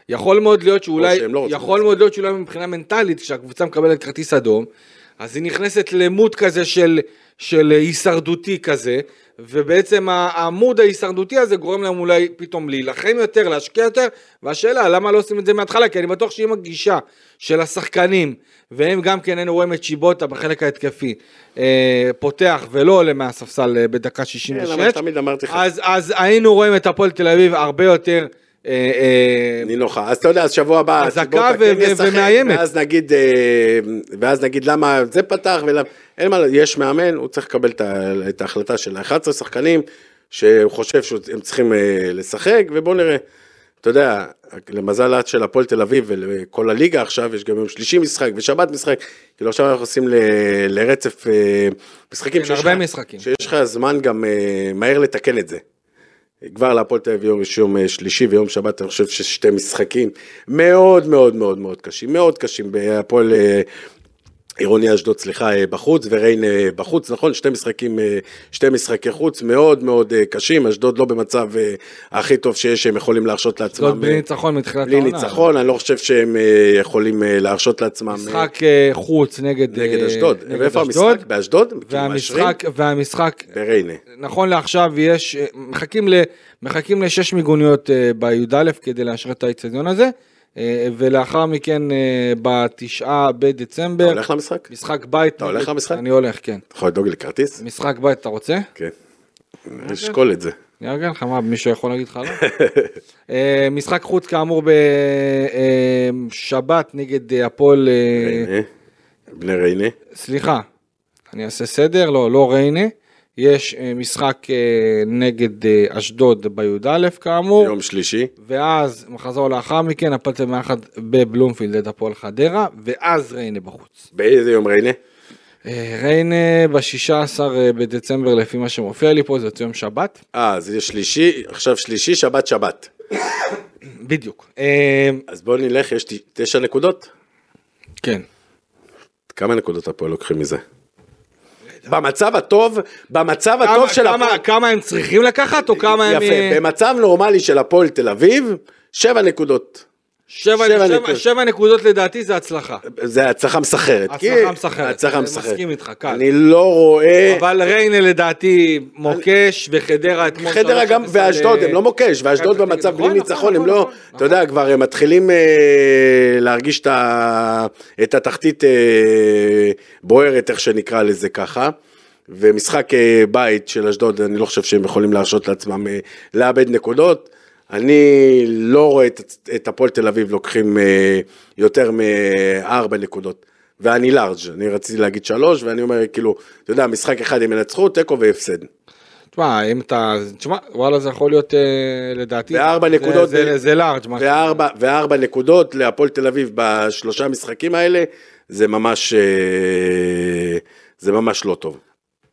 יכול מאוד להיות שאולי, לא יכול מאוד להיות שאולי מבחינה מנטלית, כשהקבוצה מקבלת כרטיס אדום, אז היא נכנסת למוד כזה של, של הישרדותי כזה, ובעצם העמוד ההישרדותי הזה גורם להם אולי פתאום להילחם יותר, להשקיע יותר, והשאלה, למה לא עושים את זה מההתחלה? כי אני בטוח שאם הגישה של השחקנים, והם גם כן היינו רואים את שיבוטה בחלק ההתקפי, אה, פותח ולא עולה מהספסל אה, בדקה 66, אבל תמיד אמרתי לך. אז, אז היינו רואים את הפועל תל אביב הרבה יותר... אה, אה, נינוחה. אז אתה יודע, אז שבוע הבא, חזקה ומאיימת. ואז נגיד, אה, ואז נגיד למה זה פתח ולמה, אין מה, יש מאמן, הוא צריך לקבל את ההחלטה של ה-11 שחקנים, שהוא חושב שהם צריכים לשחק, ובואו נראה. אתה יודע, למזל עד של הפועל תל אביב ולכל הליגה עכשיו, יש גם יום שלישי משחק ושבת משחק, כאילו עכשיו אנחנו עושים ל- לרצף משחקים כן, הרבה משחקים. שיש לך זמן גם מהר לתקן את זה. כבר להפועל תל אביב יום, אה, שלישי ויום שבת, אני חושב ששתי משחקים מאוד מאוד מאוד מאוד קשים, מאוד קשים. בהפועל אה, עירוני אשדוד, סליחה, אה, בחוץ, וריין אה, בחוץ, נכון? שתי משחקים, אה, שתי משחקי חוץ מאוד מאוד קשים, אשדוד לא במצב הכי טוב שיש, שהם יכולים להרשות לעצמם. זאת בלי ניצחון מתחילת בלי העונה. ניצחון, אני לא חושב שהם יכולים להרשות לעצמם. משחק חוץ נגד נגד אשדוד. נגד ואיפה אשדוד, המשחק? באשדוד? כאילו? והמשחק, והמשחק, בריינה. נכון לעכשיו יש, מחכים, ל, מחכים לשש מיגוניות בי"א כדי לאשר את האיצטדיון הזה, ולאחר מכן אה, בתשעה אתה בדצמבר, הולך למשחק? משחק בית. אתה הולך למשחק? אני הולך, כן. אתה יכול לדאוג לי כרטיס? משחק בית אתה רוצה? כן. נשקול את זה. אני ארגן לך, מה, מישהו יכול להגיד לך לא? אה, משחק חוץ כאמור בשבת נגד אה, הפועל, אה, ריינה. בני ריינה. סליחה, אני אעשה סדר, לא, לא ריינה, יש אה, משחק אה, נגד אה, אשדוד בי"א כאמור, יום שלישי. ואז מחזור לאחר מכן הפועל תל אביב מאחד בבלומפילד את הפועל חדרה, ואז ריינה בחוץ. באיזה יום ריינה? ריינה ב-16 בדצמבר לפי מה שמופיע לי פה, זה יוצא יום שבת, אה, זה שלישי, עכשיו שלישי, שבת, שבת. בדיוק. אז בואו נלך, יש תשע נקודות? כן. כמה נקודות הפועל לוקחים מזה? במצב הטוב, במצב כמה- הטוב של כמה- הפועל... כמה הם צריכים לקחת, או כמה הם... יפה, אה, במצב נורמלי של הפועל תל אביב, שבע נקודות. שבע שבע שבע- נקודות. שבע נקודות לדעתי זה הצלחה. זה הצלחה מסחרת. הצלחה כי- מסחרת. הצלחה אני מסחרת. מסכים איתך, קל. אני לא רואה... אבל ריינה לדעתי מוקש, וחדרה אתמול... חדרה גם, ואשדוד, אה, הם לא מוקש, ואשדוד במצב פתח בלי תקווה. ניצחון, הם נכון, לא, נכון, אתה יודע, כבר הם מתחילים אה, להרגיש את ה- את התחתית אה, בוערת, איך שנקרא לזה ככה. ומשחק אה, בית של אשדוד, אני לא חושב שהם יכולים להרשות לעצמם אה, לאבד נקודות. אני לא רואה את, את הפועל תל אביב לוקחים אה, יותר מארבע נקודות. ואני לארג', אני רציתי להגיד שלוש, ואני אומר, כאילו, אתה יודע, משחק אחד הם ינצחו, תיקו והפסד. תשמע, אם אתה... תשמע, וואלה זה יכול להיות אה, לדעתי... וארבע זה- נקודות זה- ב- זה לארג'. מה. וארבע, וארבע נקודות להפועל תל אביב בשלושה משחקים האלה, זה ממש, אה, זה ממש לא טוב.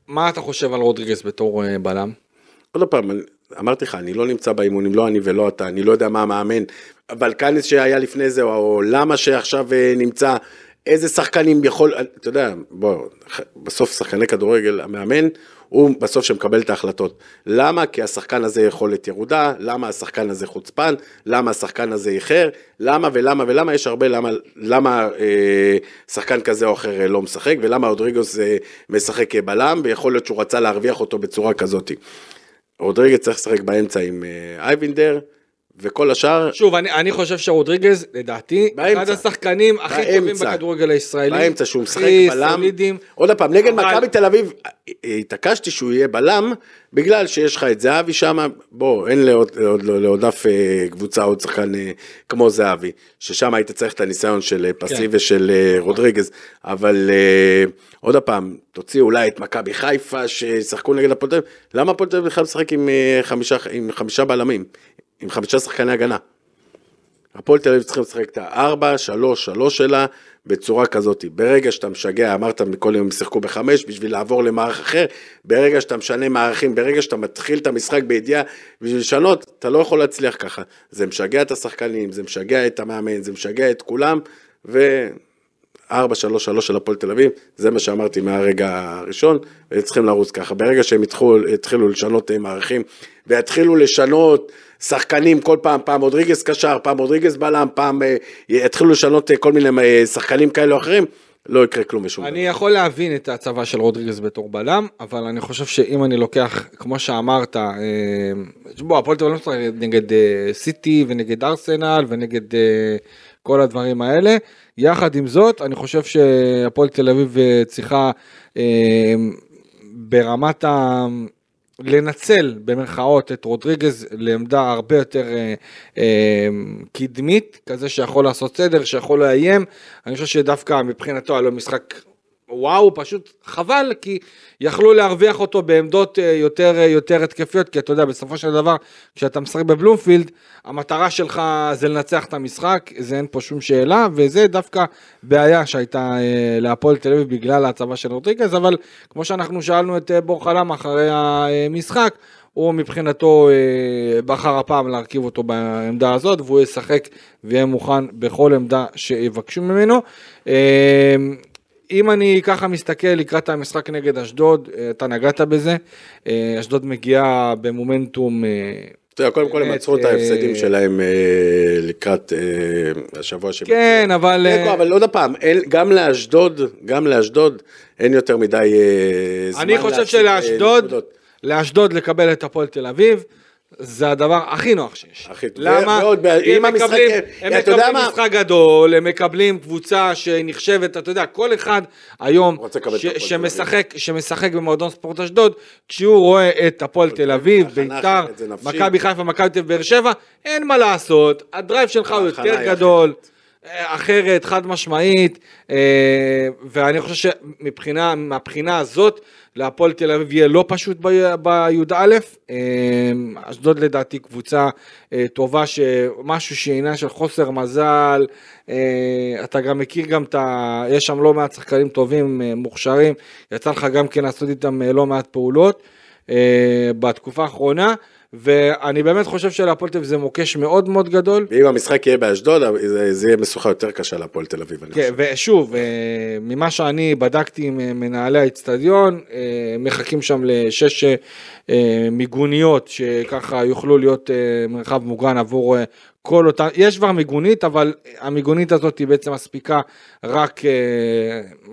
מה אתה חושב על רודריגז בתור אה, בלם? עוד פעם, אמרתי לך, אני לא נמצא באימונים, לא אני ולא אתה, אני לא יודע מה המאמן, אבל קאנס שהיה לפני זה, או למה שעכשיו אה, נמצא, איזה שחקנים יכול, אתה יודע, בוא, בסוף שחקני כדורגל, המאמן, הוא בסוף שמקבל את ההחלטות. למה? כי השחקן הזה יכולת ירודה, למה השחקן הזה חוצפן, למה השחקן הזה איחר, למה ולמה ולמה, יש הרבה למה, למה אה, שחקן כזה או אחר אה, לא משחק, ולמה רודריגוס אה, משחק כבלם, ויכול להיות שהוא רצה להרוויח אותו בצורה כזאת. רודריגז צריך לשחק באמצע עם אה, אייבינדר, וכל השאר, שוב, אני, אני חושב שרודריגז, לדעתי, באמצע. אחד השחקנים הכי טובים באמצע. בכדורגל הישראלי. באמצע שהוא משחק בלם. סולידיים. עוד פעם, נגד אבל- מכבי תל אביב, התעקשתי שהוא יהיה בלם, בגלל שיש לך את זהבי שם, בוא, אין לעוד, לעוד, לעוד אף אה, קבוצה עוד שחקן אה, כמו זהבי, ששם היית צריך את הניסיון של אה, פסי כן. ושל רודריגז, אבל עוד פעם, תוציא אולי את מכבי חיפה שישחקו נגד הפועל תל אביב, למה הפועל תל אביב בכלל משחק עם, חמישה, עם חמישה בלמים, עם חמישה שחקני הגנה? הפועל תל אביב צריכים לשחק את ה-4, 3, 3 שלה בצורה כזאת. ברגע שאתה משגע, אמרת מקודם הם שיחקו בחמש בשביל לעבור למערך אחר, ברגע שאתה משנה מערכים, ברגע שאתה מתחיל את המשחק בידיעה בשביל לשנות, אתה לא יכול להצליח ככה. זה משגע את השחקנים, זה משגע את המאמן, זה משגע את כולם, ו... 4-3-3 של הפועל תל אביב, זה מה שאמרתי מהרגע הראשון, והם צריכים לרוץ ככה. ברגע שהם התחילו לשנות אה, מערכים, ויתחילו לשנות שחקנים כל פעם, פעם רודריגז קשר, פעם רודריגז בלם, פעם אה, יתחילו לשנות אה, כל מיני אה, שחקנים כאלה או אחרים, לא יקרה כלום ושום דבר. אני יכול להבין את ההצבה של רודריגז בתור בלם, אבל אני חושב שאם אני לוקח, כמו שאמרת, בוא, הפועל תל אביב לא נגד סיטי ונגד ארסנל ונגד כל הדברים האלה. יחד עם זאת, אני חושב שהפועל תל אביב צריכה ברמת ה... לנצל במרכאות את רודריגז לעמדה הרבה יותר אה, אה, קדמית, כזה שיכול לעשות סדר, שיכול לאיים. אני חושב שדווקא מבחינתו היה לו משחק וואו, פשוט חבל, כי יכלו להרוויח אותו בעמדות אה, יותר, אה, יותר התקפיות, כי אתה יודע, בסופו של דבר, כשאתה משחק בבלומפילד, המטרה שלך זה לנצח את המשחק, זה אין פה שום שאלה, וזה דווקא בעיה שהייתה אה, להפועל תל אביב בגלל ההצבה של רודריגז, אבל כמו שאנחנו שאלנו את בור חלם אחרי המשחק, הוא מבחינתו בחר הפעם להרכיב אותו בעמדה הזאת, והוא ישחק ויהיה מוכן בכל עמדה שיבקשו ממנו. אם אני ככה מסתכל לקראת המשחק נגד אשדוד, אה, אתה נגעת בזה, אה, אשדוד מגיעה במומנטום, אה, אתה יודע, קודם כל הם עצרו את ההפסדים שלהם לקראת השבוע שהם... כן, אבל... אה, אבל עוד פעם, גם לאשדוד, גם לאשדוד, אין יותר מדי זמן אני חושב שלאשדוד. לאשדוד לקבל את הפועל תל אביב, זה הדבר הכי נוח שיש. הכי טוב. למה? כי הם אם המשחק- מקבלים, הם מקבלים מה? משחק גדול, הם מקבלים קבוצה שנחשבת, אתה יודע, כל אחד היום ש- שמשחק, שמשחק במועדון ספורט אשדוד, כשהוא רואה את הפועל תל אביב, ביתר. מכבי חיפה, מכבי תל אביב, באר שבע, אין מה לעשות, הדרייב שלך הוא יותר גדול. אחרת, חד משמעית, אה, ואני חושב שמבחינה, מהבחינה הזאת, להפועל תל אביב יהיה לא פשוט בי"א, אה, אשדוד לדעתי קבוצה אה, טובה, שמשהו שעניין של חוסר מזל, אתה גם מכיר גם את ה... יש שם לא מעט שחקנים טובים, מוכשרים, יצא לך גם כן לעשות איתם לא מעט פעולות בתקופה האחרונה. ואני באמת חושב שלהפועל תל אביב זה מוקש מאוד מאוד גדול. ואם המשחק יהיה באשדוד, זה, זה יהיה משוכה יותר קשה להפועל תל אביב. כן. ושוב, אה, ממה שאני בדקתי עם אה, מנהלי האיצטדיון, אה, מחכים שם לשש מיגוניות שככה יוכלו להיות מרחב מוגן עבור כל אותה, יש כבר מיגונית, אבל המיגונית הזאת היא בעצם מספיקה רק, אה,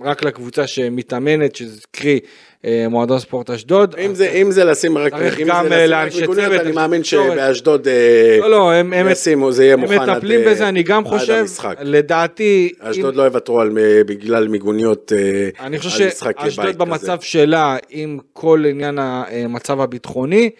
רק לקבוצה שמתאמנת, שזה קרי אה, מועדון ספורט אשדוד. אם זה, אם זה לשים רק, צריך אם גם, זה אה, לשים רק לאנשי מיגוניות, אני מאמין. שבאשדוד אה, לא, לא, הם, הם, ישימו, זה יהיה הם מוכן עד, מטפלים אה, בזה, אני גם חושב, המשחק. לדעתי, אם- אשדוד לא יוותרו על, אה, בגלל מיגוניות אה, אני על חושב משחק בית שאשדוד כזה. במצב שלה, עם כל עניין המצב הביטחוני,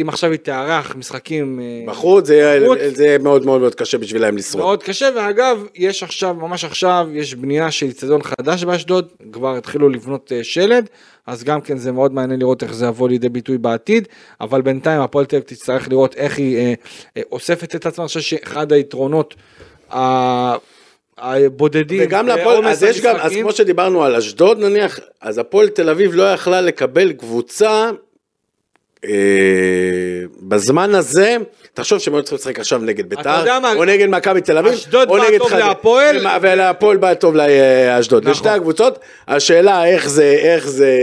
אם עכשיו היא תארח משחקים אה, בחוץ זה בחוץ. זה מאוד מאוד מאוד קשה בשבילם לשרוד. מאוד קשה, ואגב, יש עכשיו, ממש עכשיו, יש בנייה של אצטדיון חדש באשדוד, כבר התחילו לבנות אה, שלד, אז גם כן זה מאוד מעניין לראות איך זה יבוא לידי ביטוי בעתיד, אבל בינתיים הפועל תל אביב תצטרך לראות איך היא אה, אה, אוספת את עצמה, אני חושב שאחד היתרונות ה- הבודדים, וגם להפועל, אז יש גם, אז כמו שדיברנו על אשדוד נניח, אז הפועל תל אביב לא יכלה לקבל קבוצה בזמן הזה, תחשוב שהם היו צריכים לשחק עכשיו נגד ביתר, או נגד מכבי תל אביב, אשדוד או בא נגד טוב חדרה. להפועל. ומה- ולהפועל בא טוב לאשדוד, נכון. לשתי הקבוצות, השאלה איך זה, איך זה,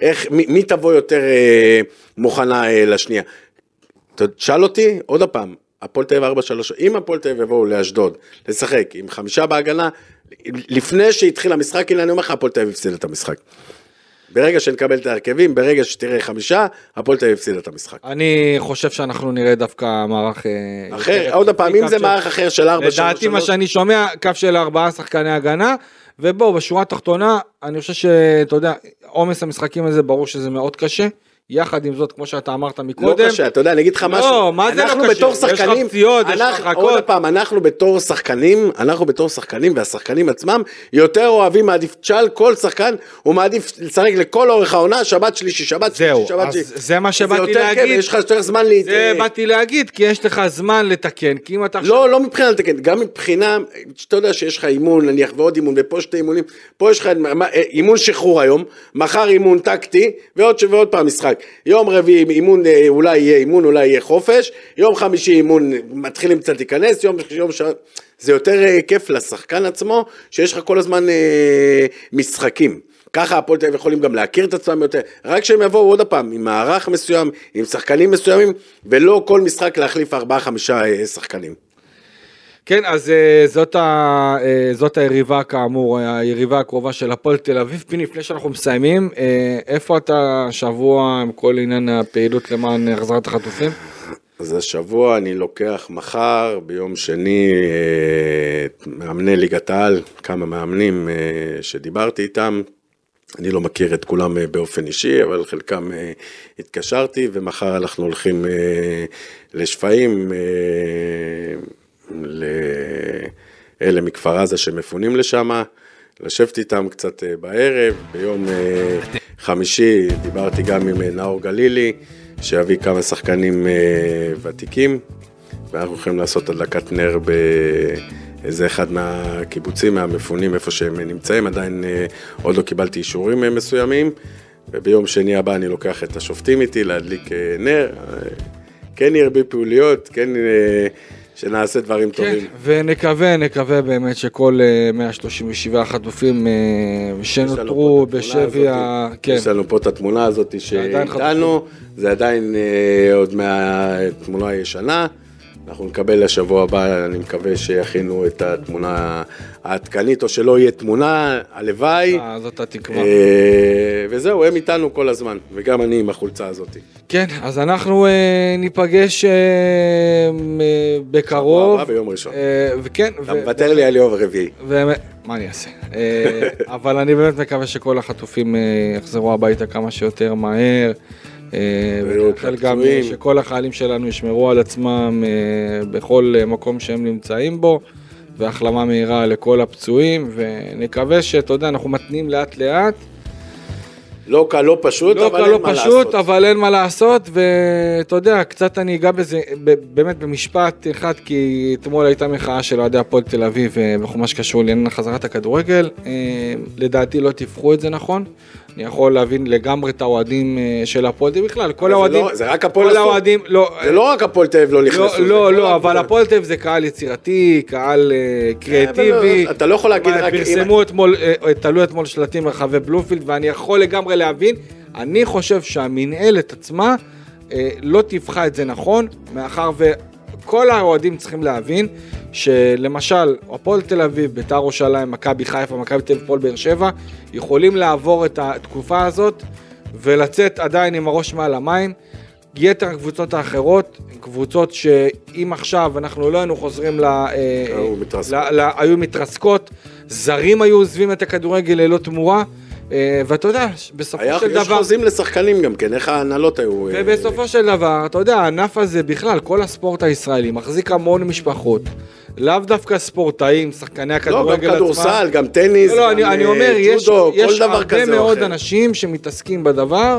איך, מי, מי תבוא יותר אה, מוכנה אה, לשנייה. תשאל אותי עוד פעם, הפועל תל אביב 4-3, אם הפועל תל אביב יבואו לאשדוד לשחק עם חמישה בהגנה, לפני שהתחיל המשחק, הנה אני אומר לך, הפועל תל אביב הפסידה את המשחק. ברגע שנקבל את ההרכבים, ברגע שתראה חמישה, הפועל תל אביב הפסידה את המשחק. אני חושב שאנחנו נראה דווקא מערך אה, אחר, יותר עוד פעם, אם זה מערך אחר של 4 לדעתי מה שאני שומע, קו של ארבעה שחקני הגנה, ובואו, בשורה התחתונה, אני חושב שאתה יודע, עומס המשחקים הזה, ברור שזה מאוד קשה. יחד עם זאת, כמו שאתה אמרת לא מקודם, קשה, אתה יודע, אני אגיד לך לא, משהו. מה זה לא קשה? בתור יש לך שחקנים, פציעות, יש לך הרחקות. עוד פעם, אנחנו בתור שחקנים, אנחנו בתור שחקנים, והשחקנים עצמם, יותר אוהבים, מעדיף, תשאל כל שחקן, הוא מעדיף לשחק לכל אורך העונה, שבת שלישי, שבת זהו, שלישי, שבת שלישי. זה מה שבאתי להגיד. יש לך יותר זמן להת... זה באתי להגיד, כי יש לך זמן לתקן, כי אם אתה לא, לא מבחינה לתקן, גם מבחינה, שאתה יודע שיש לך אימון נניח ועוד אימון, ופה שתי אימונים, פה יש לך מה- אימון שחרור היום, מחר אימון טקטי, ועוד פעם משחק. יום רביעי אימון, אה, אולי יהיה אימון, אולי יהיה חופש, יום חמישי אימון, מתחילים קצת להיכנס, יום, יום ש... זה יותר אה, כיף לשחקן עצמו, שיש לך כל הזמן אה, משחקים. ככה הפועל תל אביב יכולים גם להכיר את עצמם יותר, רק שהם יבואו עוד פעם עם מערך מסוים, עם שחקנים מסוימים, ולא כל משחק להחליף ארבעה חמישה אה, שחקנים. כן, אז אה, זאת, ה, אה, זאת היריבה כאמור, אה, היריבה הקרובה של הפועל תל אביב. פיני, לפני שאנחנו מסיימים, איפה אתה שבוע עם כל עניין הפעילות למען החזרת החטופים? אז השבוע אני לוקח מחר, ביום שני, מאמני ליגת העל, כמה מאמנים שדיברתי איתם. אני לא מכיר את כולם באופן אישי, אבל חלקם התקשרתי, ומחר אנחנו הולכים לשפיים, לאלה מכפר עזה שמפונים לשם, לשבת איתם קצת אה, בערב. ביום אה, חמישי דיברתי גם עם אה, נאור גלילי, שיביא כמה שחקנים ותיקים, ואנחנו הולכים לעשות הדלקת נר באיזה אחד מהקיבוצים, מהמפונים, איפה שהם נמצאים, עדיין עוד לא קיבלתי אישורים מסוימים, וביום שני הבא אני לוקח את השופטים איתי להדליק נר, כן ירבי פעוליות, כן שנעשה דברים כן, טובים. ונקווה, נקווה באמת שכל אה, 137 החטופים אה, שנותרו בשבי. ה... כן, יש לנו פה את התמונה הזאת שאיתנו, זה עדיין אה, עוד מהתמונה הישנה. אנחנו נקבל לשבוע הבא, אני מקווה שיכינו את התמונה העדכנית, או שלא יהיה תמונה, הלוואי. אה, זאת התקווה. אה, וזהו, הם איתנו כל הזמן, וגם אני עם החולצה הזאת. כן, אז אנחנו אה, ניפגש אה, אה, בקרוב. הבא ביום ראשון. אה, וכן, אתה ו- מוותר לי על יום רביעי. באמת, מה אני אעשה? אה, אבל אני באמת מקווה שכל החטופים אה, יחזרו הביתה כמה שיותר מהר. אה, ונאחל גם. אה, שכל החיילים שלנו ישמרו על עצמם אה, בכל מקום שהם נמצאים בו, והחלמה מהירה לכל הפצועים, ונקווה שאתה יודע, אנחנו מתניעים לאט לאט. לא קל, לא פשוט, לא אבל קל, אין לא מה פשוט, לעשות. אבל אין מה לעשות, ואתה יודע, קצת אני אגע בזה, באמת במשפט אחד, כי אתמול הייתה מחאה של אוהדי הפועל תל אביב בכל מה שקשור לעניין חזרת הכדורגל. לדעתי לא טיווחו את זה נכון. אני יכול להבין לגמרי את האוהדים אה, של הפועל תל אביב בכלל, כל זה האוהדים, לא- זה רק הפועל כל עשו. האוהדים, לא, זה לא רק הפועל תל אביב לא נכנסו. לא, כל לא, לא, אבל. הפועל תל אביב זה קהל יצירתי, קהל אה, קריאטיבי. אבל אתה לא יכול להגיד רק- פרסמו אתמול, אה, תלו אתמול שלטים ברחבי בלומפילד, ואני יכול לגמרי להבין. אני חושב שהמינהלת עצמה לא טיווחה את זה נכון, מאחר וכל האוהדים צריכים להבין שלמשל, הפועל תל אביב, ביתר ירושלים, מכבי חיפה, מכבי תל אביב, הפועל באר שבע, יכולים לעבור את התקופה הזאת ולצאת עדיין עם הראש מעל המים. יתר הקבוצות האחרות קבוצות שאם עכשיו אנחנו לא היינו חוזרים ל... אה, היו מתרסקות. ל- ל- היו מתרסקות, זרים היו עוזבים את הכדורגל ללא תמורה, ואתה יודע, בסופו היה- של יש דבר... חוזים לשחקנים גם כן, איך ההנהלות היו... אה, ובסופו של דבר, אתה יודע, הענף הזה בכלל, כל הספורט הישראלי מחזיק המון משפחות. לאו דווקא ספורטאים, שחקני לא, הכדורגל גם כדורסל, גם טניס, לא, לא, אני, גם אני אה, אומר, יש, ג'ודו, כל יש דבר הרבה מאוד אחר. אנשים שמתעסקים בדבר,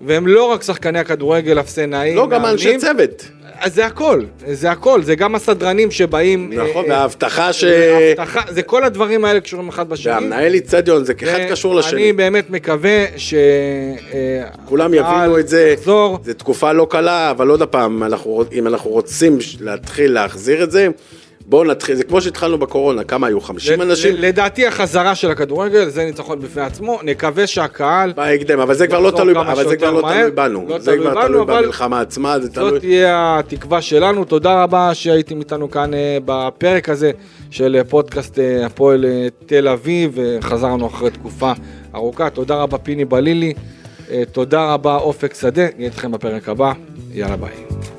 והם לא רק שחקני הכדורגל, אפסנאים, לא, גם אנשי מאמנים. צוות. אז זה הכל, זה הכל, זה גם הסדרנים שבאים... נכון, אה, אה, וההבטחה ש... והאבטחה, זה כל הדברים האלה קשורים אחד בשני. והמנהל איצטדיון, זה אחד קשור לשני. אני באמת מקווה ש... אה, כולם יבינו את זה. זו תקופה לא קלה, אבל עוד פעם, אם אנחנו רוצים להתחיל להחזיר את זה, בואו נתחיל, זה כמו שהתחלנו בקורונה, כמה היו? 50 ל- אנשים? לדעתי החזרה של הכדורגל זה ניצחון בפני עצמו, נקווה שהקהל, בהקדם, אבל זה כבר לא יחזור תלוי, כמה אבל זה כבר לא. תלוי בנו, לא זה כבר בנו, תלוי במלחמה עצמה, זה זאת תלוי, תהיה התקווה שלנו. תודה רבה שהייתם איתנו כאן אה, בפרק הזה של אה, פודקאסט אה, הפועל תל אביב, וחזרנו אחרי תקופה ארוכה. תודה רבה פיני בלילי, תודה רבה אופק שדה, נהיה איתכם בפרק הבא, יאללה ביי.